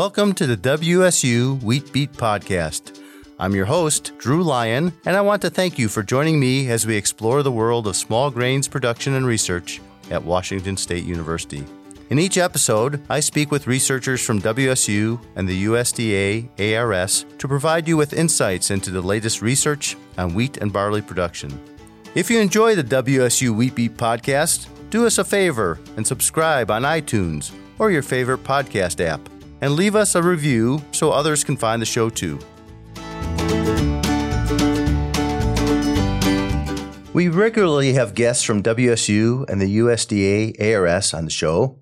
welcome to the WSU Wheat Beat Podcast. I'm your host, Drew Lyon, and I want to thank you for joining me as we explore the world of small grains production and research at Washington State University. In each episode, I speak with researchers from WSU and the USDA ARS to provide you with insights into the latest research on wheat and barley production. If you enjoy the WSU Wheat Beat podcast, do us a favor and subscribe on iTunes or your favorite podcast app, and leave us a review so others can find the show too. We regularly have guests from WSU and the USDA ARS on the show,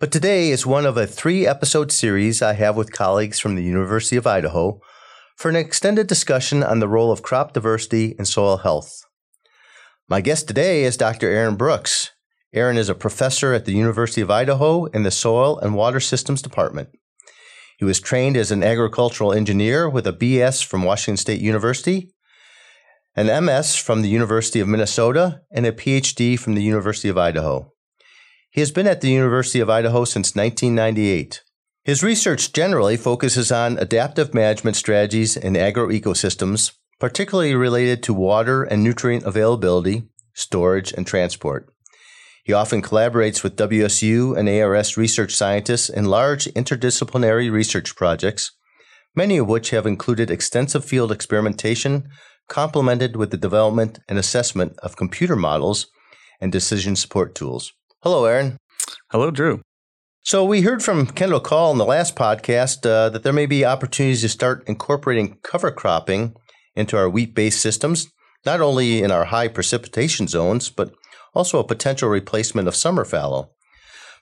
but today is one of a three episode series I have with colleagues from the University of Idaho for an extended discussion on the role of crop diversity and soil health. My guest today is Dr. Erin Brooks. Erin is a professor at the University of Idaho in the Soil and Water Systems Department. He was trained as an agricultural engineer with a BS from Washington State University, an MS from the University of Minnesota, and a PhD from the University of Idaho. He has been at the University of Idaho since 1998. His research generally focuses on adaptive management strategies in agroecosystems, particularly related to water and nutrient availability, storage, and transport. He often collaborates with WSU and ARS research scientists in large interdisciplinary research projects, many of which have included extensive field experimentation complemented with the development and assessment of computer models and decision support tools. Hello, Erin. Hello, Drew. So, we heard from Kendall Kahl in the last podcast uh, that there may be opportunities to start incorporating cover cropping into our wheat based systems, not only in our high precipitation zones, but also a potential replacement of summer fallow.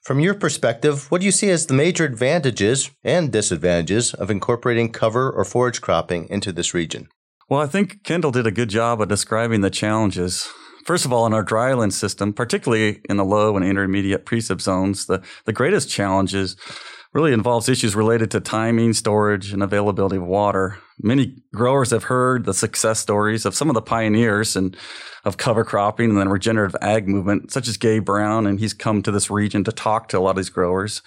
From your perspective, what do you see as the major advantages and disadvantages of incorporating cover or forage cropping into this region? Well, I think Kendall did a good job of describing the challenges. First of all, in our dryland system, particularly in the low and intermediate precip zones, the, the greatest challenges really involves issues related to timing, storage, and availability of water. Many growers have heard the success stories of some of the pioneers and of cover cropping and then regenerative ag movement, such as Gabe Brown, and he's come to this region to talk to a lot of these growers.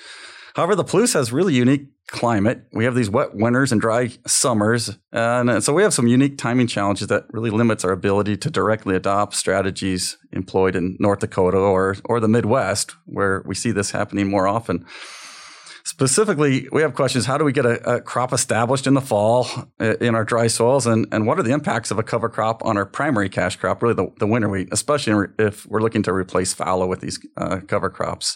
However, the Palouse has really unique climate. We have these wet winters and dry summers. And uh, so we have some unique timing challenges that really limits our ability to directly adopt strategies employed in North Dakota or, or the Midwest, where we see this happening more often. Specifically, we have questions how do we get a, a, crop established in the fall uh, in our dry soils, and, and what are the impacts of a cover crop on our primary cash crop, really the, the winter wheat, especially if we're looking to replace fallow with these uh, cover crops?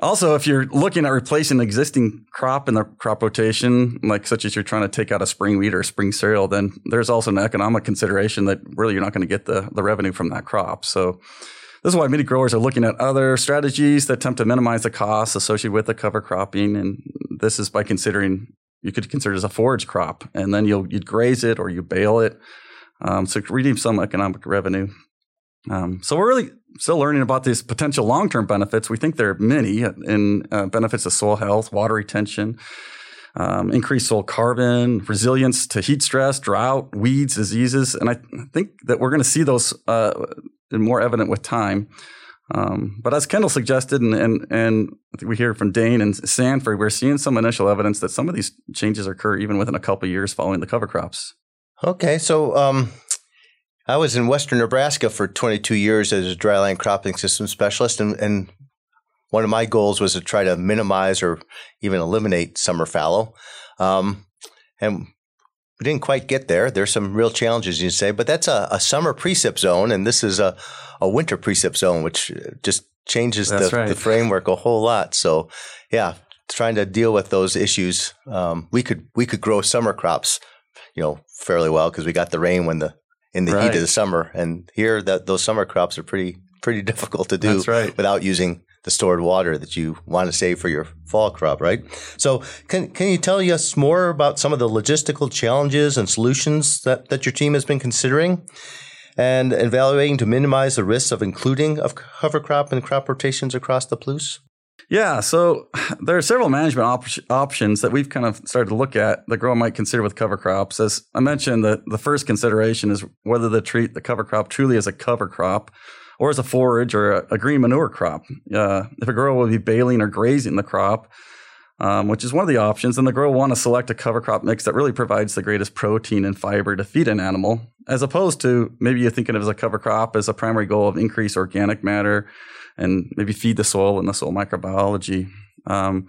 Also, if you're looking at replacing an existing crop in the crop rotation, like such as you're trying to take out a spring wheat or spring cereal, then there's also an economic consideration that really you're not going to get the, the revenue from that crop. So this is why many growers are looking at other strategies that attempt to minimize the costs associated with the cover cropping. And this is by considering you could consider it as a forage crop, and then you'll you'd graze it or you bale it. Um, so redeem some economic revenue. Um, so we're really still learning about these potential long-term benefits. We think there are many in uh, benefits of soil health, water retention, um, increased soil carbon, resilience to heat stress, drought, weeds, diseases, and I think that we're going to see those uh, more evident with time. Um, but as Kendall suggested, and, and, and we hear from Dane and Sanford, we're seeing some initial evidence that some of these changes occur even within a couple years following the cover crops. Okay, so um, I was in Western Nebraska for 22 years as a dryland cropping system specialist, and, and one of my goals was to try to minimize or even eliminate summer fallow. Um, and we didn't quite get there. There's some real challenges, you say, but that's a, a summer precip zone, and this is a, a winter precip zone, which just changes the, right. the, framework a whole lot. So, yeah, trying to deal with those issues, um, we could we could grow summer crops, you know, fairly well because we got the rain when the in the right. heat of the summer, and here that those summer crops are pretty pretty difficult to do right. without using the stored water that you want to save for your fall crop, right? So, can can you tell us more about some of the logistical challenges and solutions that, that your team has been considering and evaluating to minimize the risks of including of cover crop and crop rotations across the Palouse? Yeah, so there are several management op- options that we've kind of started to look at the grower might consider with cover crops. As I mentioned, the, the first consideration is whether to treat the cover crop truly as a cover crop or as a forage or a, a green manure crop. Uh, if a grower will be baling or grazing the crop, um, which is one of the options. And the grower want to select a cover crop mix that really provides the greatest protein and fiber to feed an animal, as opposed to maybe you're thinking of as a cover crop as a primary goal of increase organic matter and maybe feed the soil and the soil microbiology. Um,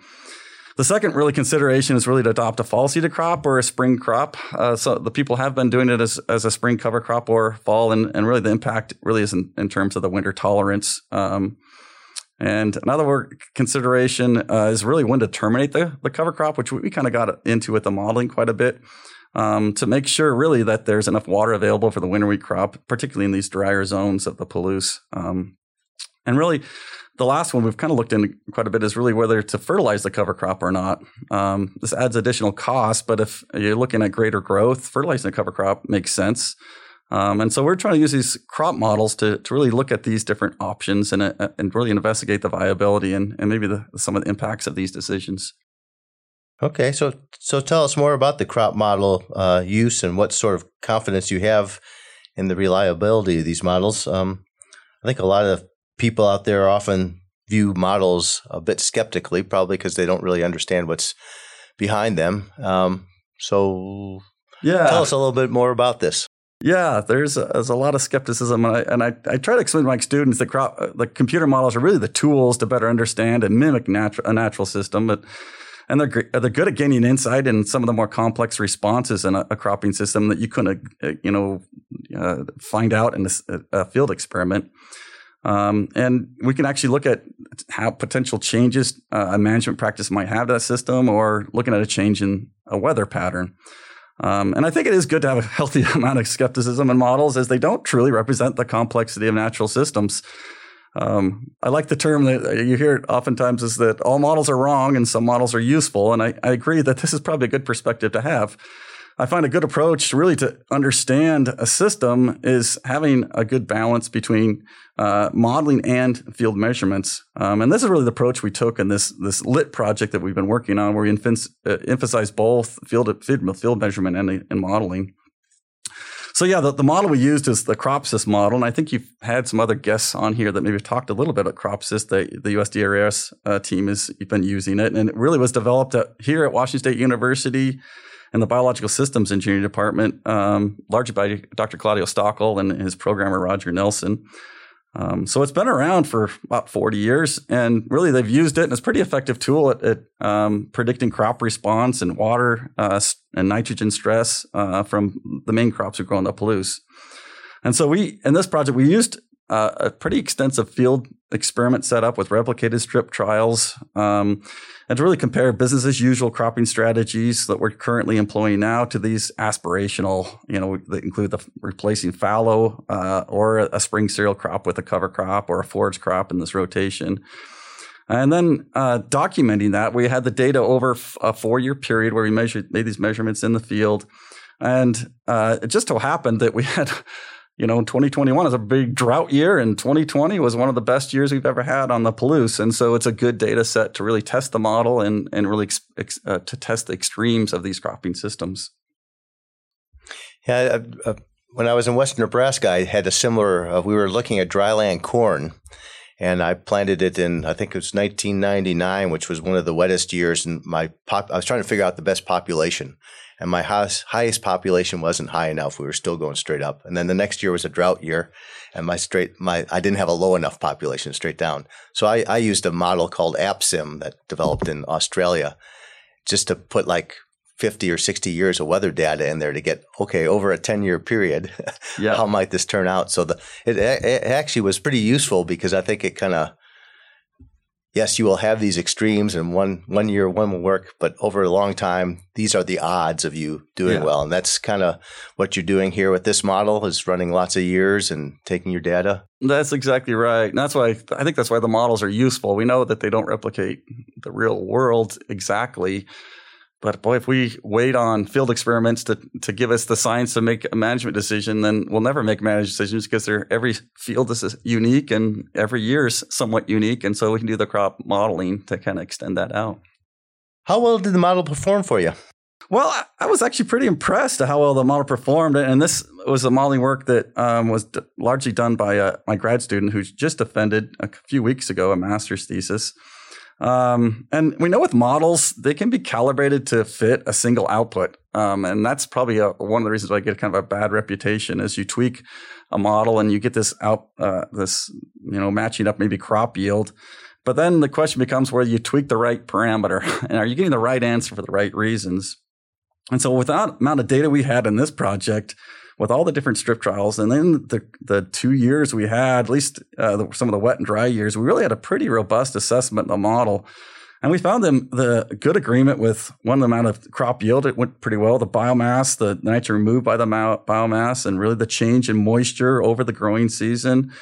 the second really consideration is really to adopt a fall seeded crop or a spring crop. Uh, so the people have been doing it as, as a spring cover crop or fall, and, and really the impact really is in, in terms of the winter tolerance. Um, and another consideration uh, is really when to terminate the, the cover crop, which we, we kind of got into with the modeling quite a bit. Um, to make sure really that there's enough water available for the winter wheat crop, particularly in these drier zones of the Palouse. Um, and really, the last one we've kind of looked into quite a bit is really whether to fertilize the cover crop or not. Um, this adds additional cost, but if you're looking at greater growth, fertilizing the cover crop makes sense. Um, and so we're trying to use these crop models to, to really look at these different options and, uh, and really investigate the viability and, and maybe the, some of the impacts of these decisions. Okay, so so tell us more about the crop model uh, use and what sort of confidence you have in the reliability of these models. Um, I think a lot of people out there often view models a bit skeptically, probably because they don't really understand what's behind them. Um, so, yeah, tell us a little bit more about this. Yeah, there's a, there's a lot of skepticism, and I and I, I try to explain to my students that crop, the computer models are really the tools to better understand and mimic natu- a natural system, but and they're they're good at gaining insight in some of the more complex responses in a, a cropping system that you couldn't uh, you know uh, find out in a, a field experiment. Um, and we can actually look at how potential changes uh, a management practice might have to that system or looking at a change in a weather pattern. Um, and I think it is good to have a healthy amount of skepticism in models as they don't truly represent the complexity of natural systems. Um, I like the term that you hear oftentimes is that all models are wrong and some models are useful. And I, I agree that this is probably a good perspective to have. I find a good approach really to understand a system is having a good balance between uh, modeling and field measurements. Um, and this is really the approach we took in this this lit project that we've been working on, where we uh, emphasize both field field, field measurement and, and modeling. So yeah, the, the model we used is the CropSyst model, and I think you've had some other guests on here that maybe talked a little bit about CropSyst. The the USDA uh, team has been using it, and it really was developed at, here at Washington State University in the biological systems engineering department, um, largely by Dr. Claudio Stöckle and his programmer Roger Nelson. Um, so it's been around for about 40 years, and really they've used it, and it's a pretty effective tool at, at um, predicting crop response and water uh, and nitrogen stress uh, from the main crops we grow in the Palouse. And so we, in this project, we used uh, a pretty extensive field experiment set up with replicated strip trials um, and to really compare business as usual cropping strategies that we're currently employing now to these aspirational, you know, that include the replacing fallow uh, or a spring cereal crop with a cover crop or a forage crop in this rotation. And then uh, documenting that, we had the data over a four year period where we measured, made these measurements in the field. And uh, it just so happened that we had you know, 2021 is a big drought year, and 2020 was one of the best years we've ever had on the Palouse. And so it's a good data set to really test the model and, and really ex, uh, to test the extremes of these cropping systems. Yeah, when I was in Western Nebraska, I had a similar, uh, we were looking at dryland corn, and I planted it in, I think it was 1999, which was one of the wettest years. And my pop, I was trying to figure out the best population and my highest, highest population wasn't high enough. We were still going straight up. And then the next year was a drought year, and my straight my I didn't have a low enough population straight down. So I, I used a model called APSIM that developed in Australia, just to put like 50 or 60 years of weather data in there to get okay over a 10 year period yeah. how might this turn out so the it, it actually was pretty useful because i think it kind of yes, you will have these extremes, and one one year one will work, but over a long time, these are the odds of you doing yeah. well, and that's kind of what you're doing here with this model is running lots of years and taking your data. That's exactly right. And that's why I think that's why the models are useful. We know that they don't replicate the real world exactly, but boy, if we wait on field experiments to, to give us the science to make a management decision, then we'll never make management decisions because every field is unique and every year is somewhat unique. And so we can do the crop modeling to kind of extend that out. How well did the model perform for you? Well, I was actually pretty impressed at how well the model performed. And this was the modeling work that um, was d- largely done by uh, my grad student who's just defended a few weeks ago a master's thesis. Um, and we know with models, they can be calibrated to fit a single output. Um, and that's probably a, one of the reasons why I get kind of a bad reputation is you tweak a model and you get this out, uh, this, you know, matching up maybe crop yield. But then the question becomes whether you tweak the right parameter and are you getting the right answer for the right reasons? And so without amount of data we had in this project, with all the different strip trials, and then the the two years we had, at least uh, the, some of the wet and dry years, we really had a pretty robust assessment in the model. And we found them the good agreement with one amount of crop yield. It went pretty well. The biomass, the nitrogen removed by the biomass, and really the change in moisture over the growing season.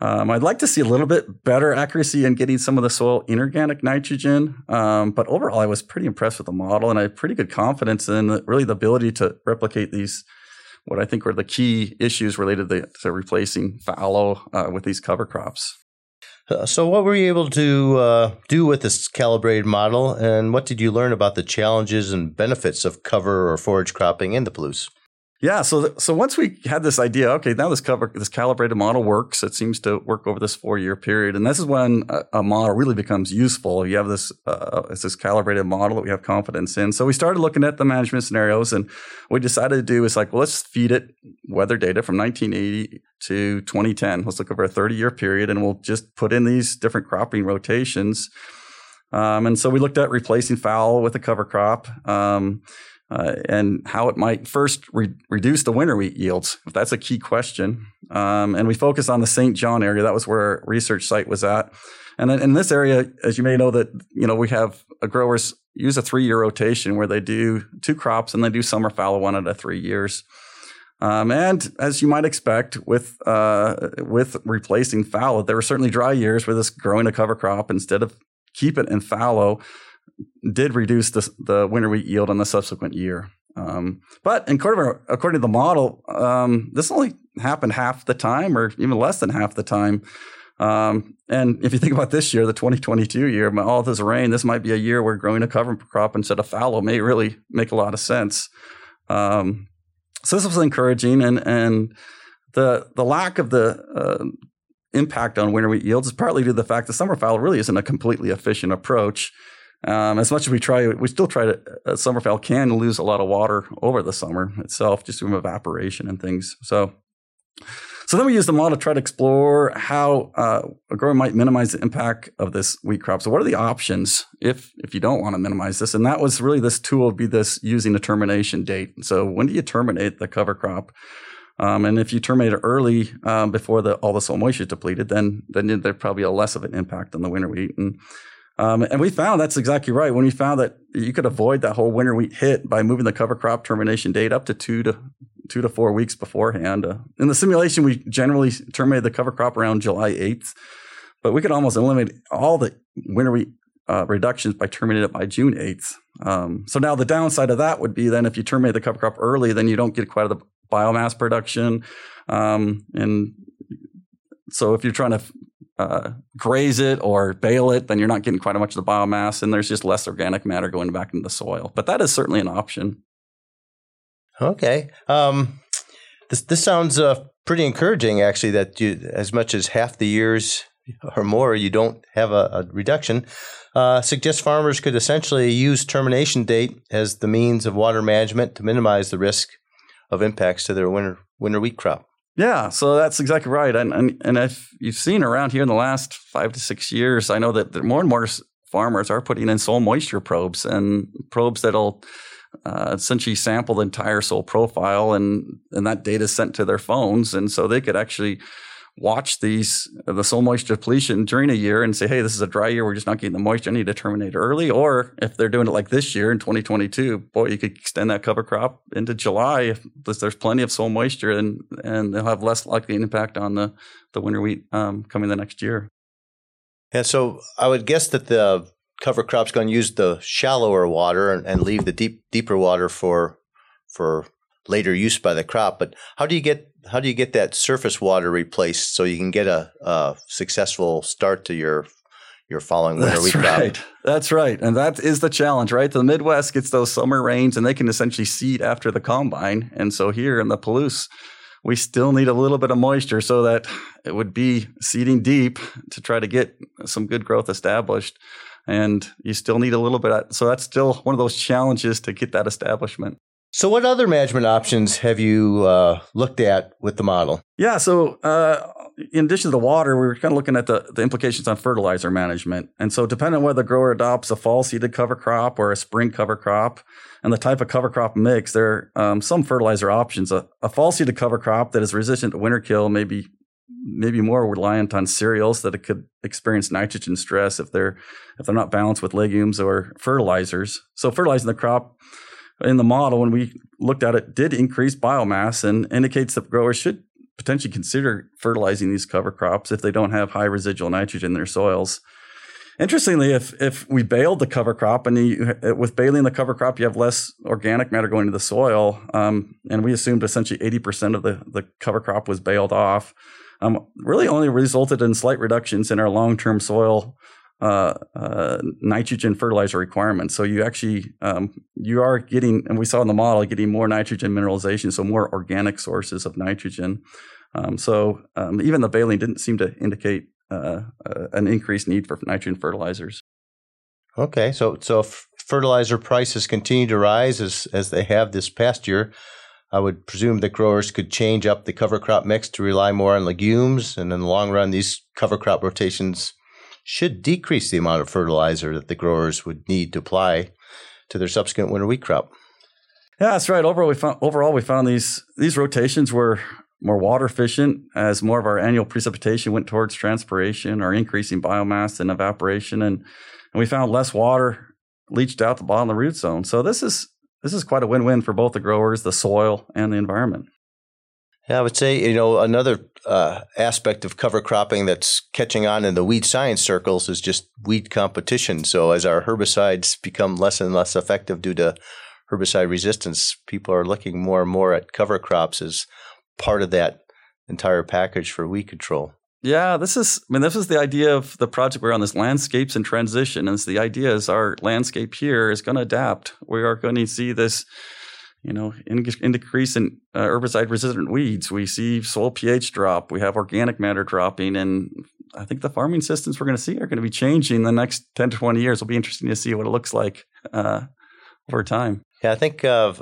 Um, I'd like to see a little bit better accuracy in getting some of the soil inorganic nitrogen. Um, but overall, I was pretty impressed with the model, and I have pretty good confidence in the, really the ability to replicate these. What I think were the key issues related to, to replacing fallow uh, with these cover crops. Uh, so, what were you able to uh, do with this calibrated model, and what did you learn about the challenges and benefits of cover or forage cropping in the Palouse? Yeah, so so once we had this idea, okay, now this cover this calibrated model works. It seems to work over this four year period, and this is when a, a model really becomes useful. You have this uh, it's this calibrated model that we have confidence in. So we started looking at the management scenarios, and we decided to do is like, well, let's feed it weather data from 1980 to 2010. Let's look over a 30 year period, and we'll just put in these different cropping rotations. Um, and so we looked at replacing fallow with a cover crop. Um, uh, and how it might first re- reduce the winter wheat yields. That's a key question. Um, and we focus on the St. John area. That was where our research site was at. And in this area, as you may know, that you know we have growers use a three-year rotation where they do two crops and they do summer fallow one at a three years. Um, and as you might expect, with uh, with replacing fallow, there were certainly dry years where this growing a cover crop instead of keep it in fallow did reduce the, the winter wheat yield in the subsequent year. Um, but according, according to the model, um, this only happened half the time or even less than half the time. Um, and if you think about this year, the 2022 year, all this rain, this might be a year where growing a cover crop instead of fallow may really make a lot of sense. Um, so this was encouraging, and and the the lack of the uh, impact on winter wheat yields is partly due to the fact that summer fallow really isn't a completely efficient approach. Um, as much as we try, we still try to. Uh, summerfall can lose a lot of water over the summer itself, just from evaporation and things. So, so then we use the model to try to explore how uh, a grower might minimize the impact of this wheat crop. So, what are the options if if you don't want to minimize this? And that was really this tool would be this using a termination date. So, when do you terminate the cover crop? Um, and if you terminate it early um, before the, all the soil moisture is depleted, then then there's probably a less of an impact on the winter wheat. And um, and we found that's exactly right. When we found that you could avoid that whole winter wheat hit by moving the cover crop termination date up to two to two to four weeks beforehand. Uh, in the simulation, we generally terminated the cover crop around July 8th, but we could almost eliminate all the winter wheat uh, reductions by terminating it by June 8th. Um, so now the downside of that would be then if you terminate the cover crop early, then you don't get quite the biomass production. Um, and so if you're trying to uh, graze it or bale it, then you're not getting quite as much of the biomass, and there's just less organic matter going back into the soil. But that is certainly an option. Okay. Um, this this sounds uh, pretty encouraging, actually. That you, as much as half the years or more, you don't have a, a reduction. Uh, suggests farmers could essentially use termination date as the means of water management to minimize the risk of impacts to their winter winter wheat crop. Yeah, so that's exactly right. And, and and if you've seen around here in the last five to six years, I know that more and more farmers are putting in soil moisture probes and probes that'll uh, essentially sample the entire soil profile, and and that data sent to their phones, and so they could actually watch these the soil moisture depletion during a year and say, hey, this is a dry year. We're just not getting the moisture. I need to terminate early. Or if they're doing it like this year in 2022, boy, you could extend that cover crop into July if there's plenty of soil moisture and and they'll have less likely impact on the the winter wheat um, coming the next year. And so I would guess that the cover crop's going to use the shallower water and, and leave the deep deeper water for for later use by the crop. But how do you get how do you get that surface water replaced so you can get a, a successful start to your your following winter That's wheat right. crop? That's right, and that is the challenge, right? The Midwest gets those summer rains, and they can essentially seed after the combine. And so here in the Palouse, we still need a little bit of moisture so that it would be seeding deep to try to get some good growth established. and you still need a little bit. Of, so that's still one of those challenges to get that establishment. So, what other management options have you uh, looked at with the model? Yeah, so uh, in addition to the water, we were kind of looking at the, the implications on fertilizer management. And so, depending on whether the grower adopts a fall seeded cover crop or a spring cover crop and the type of cover crop mix, there are um, some fertilizer options. A, a fall seeded cover crop that is resistant to winter kill may be maybe more reliant on cereals that it could experience nitrogen stress if they're if they're not balanced with legumes or fertilizers. So fertilizing the crop in the model when we looked at it did increase biomass and indicates that growers should potentially consider fertilizing these cover crops if they don't have high residual nitrogen in their soils. Interestingly, if if we baled the cover crop and you, with baling the cover crop, you have less organic matter going to the soil, um, and we assumed essentially 80% of the, the cover crop was baled off um, really only resulted in slight reductions in our long term soil uh, uh, nitrogen fertilizer requirements. So you actually um, you are getting, and we saw in the model, getting more nitrogen mineralization, so more organic sources of nitrogen. Um, so um, even the baling didn't seem to indicate uh, uh an increased need for nitrogen fertilizers. Okay, so so if fertilizer prices continue to rise as as they have this past year, I would presume that growers could change up the cover crop mix to rely more on legumes. And in the long run, these cover crop rotations should decrease the amount of fertilizer that the growers would need to apply to their subsequent winter wheat crop. Yeah, that's right. Overall, we found overall we found these these rotations were more water efficient as more of our annual precipitation went towards transpiration or increasing biomass and evaporation, and and we found less water leached out the bottom of the root zone. So this is this is quite a win-win for both the growers, the soil, and the environment. Yeah, I would say you know another uh, aspect of cover cropping that's catching on in the weed science circles is just weed competition. So as our herbicides become less and less effective due to herbicide resistance, people are looking more and more at cover crops as part of that entire package for weed control. Yeah, this is. I mean, this is the idea of the project we're on. This landscapes in transition, and the idea is our landscape here is going to adapt. We are going to see this, you know, in increase in uh, herbicide-resistant weeds. We see soil pH drop. We have organic matter dropping, and I think the farming systems we're going to see are going to be changing in the next ten to twenty years. It'll be interesting to see what it looks like uh, over time. Yeah, I think uh,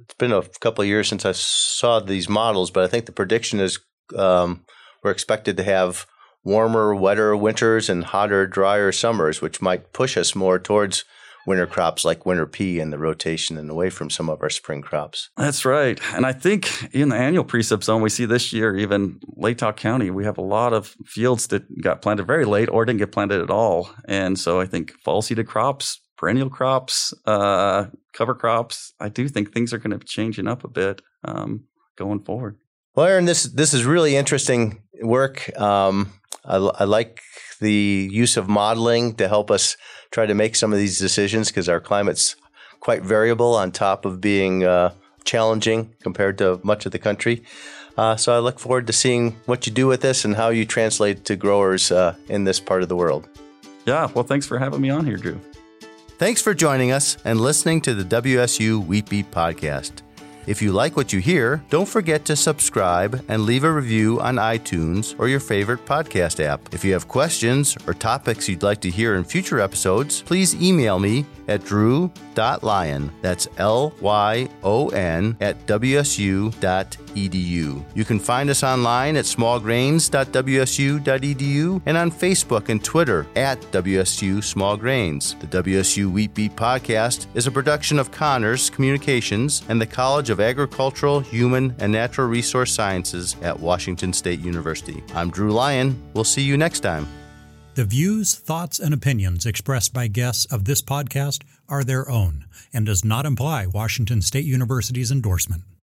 it's been a couple of years since I saw these models, but I think the prediction is. Um, we're expected to have warmer, wetter winters and hotter, drier summers, which might push us more towards winter crops like winter pea and the rotation and away from some of our spring crops. That's right. And I think in the annual precip zone, we see this year, even Latah County, we have a lot of fields that got planted very late or didn't get planted at all. And so I think fall seeded crops, perennial crops, uh, cover crops, I do think things are going to be changing up a bit um, going forward. Well, Erin, this this is really interesting work. Um, I, I, like the use of modeling to help us try to make some of these decisions because our climate's quite variable on top of being uh, challenging compared to much of the country. Uh, so I look forward to seeing what you do with this and how you translate to growers uh, in this part of the world. Yeah, well, thanks for having me on here, Drew. Thanks for joining us and listening to the WSU Wheat Beat podcast. If you like what you hear, don't forget to subscribe and leave a review on iTunes or your favorite podcast app. If you have questions or topics you'd like to hear in future episodes, please email me at drew.lyon. That's L Y O N at wsu.edu. You can find us online at smallgrains.wsu.edu and on Facebook and Twitter at WSU Smallgrains. The WSU Wheat Beat podcast is a production of CAHNRS Communications and the College of Agricultural, Human, and Natural Resource Sciences at Washington State University. I'm Drew Lyon. We'll see you next time. The views, thoughts, and opinions expressed by guests of this podcast are their own and does not imply Washington State University's endorsement.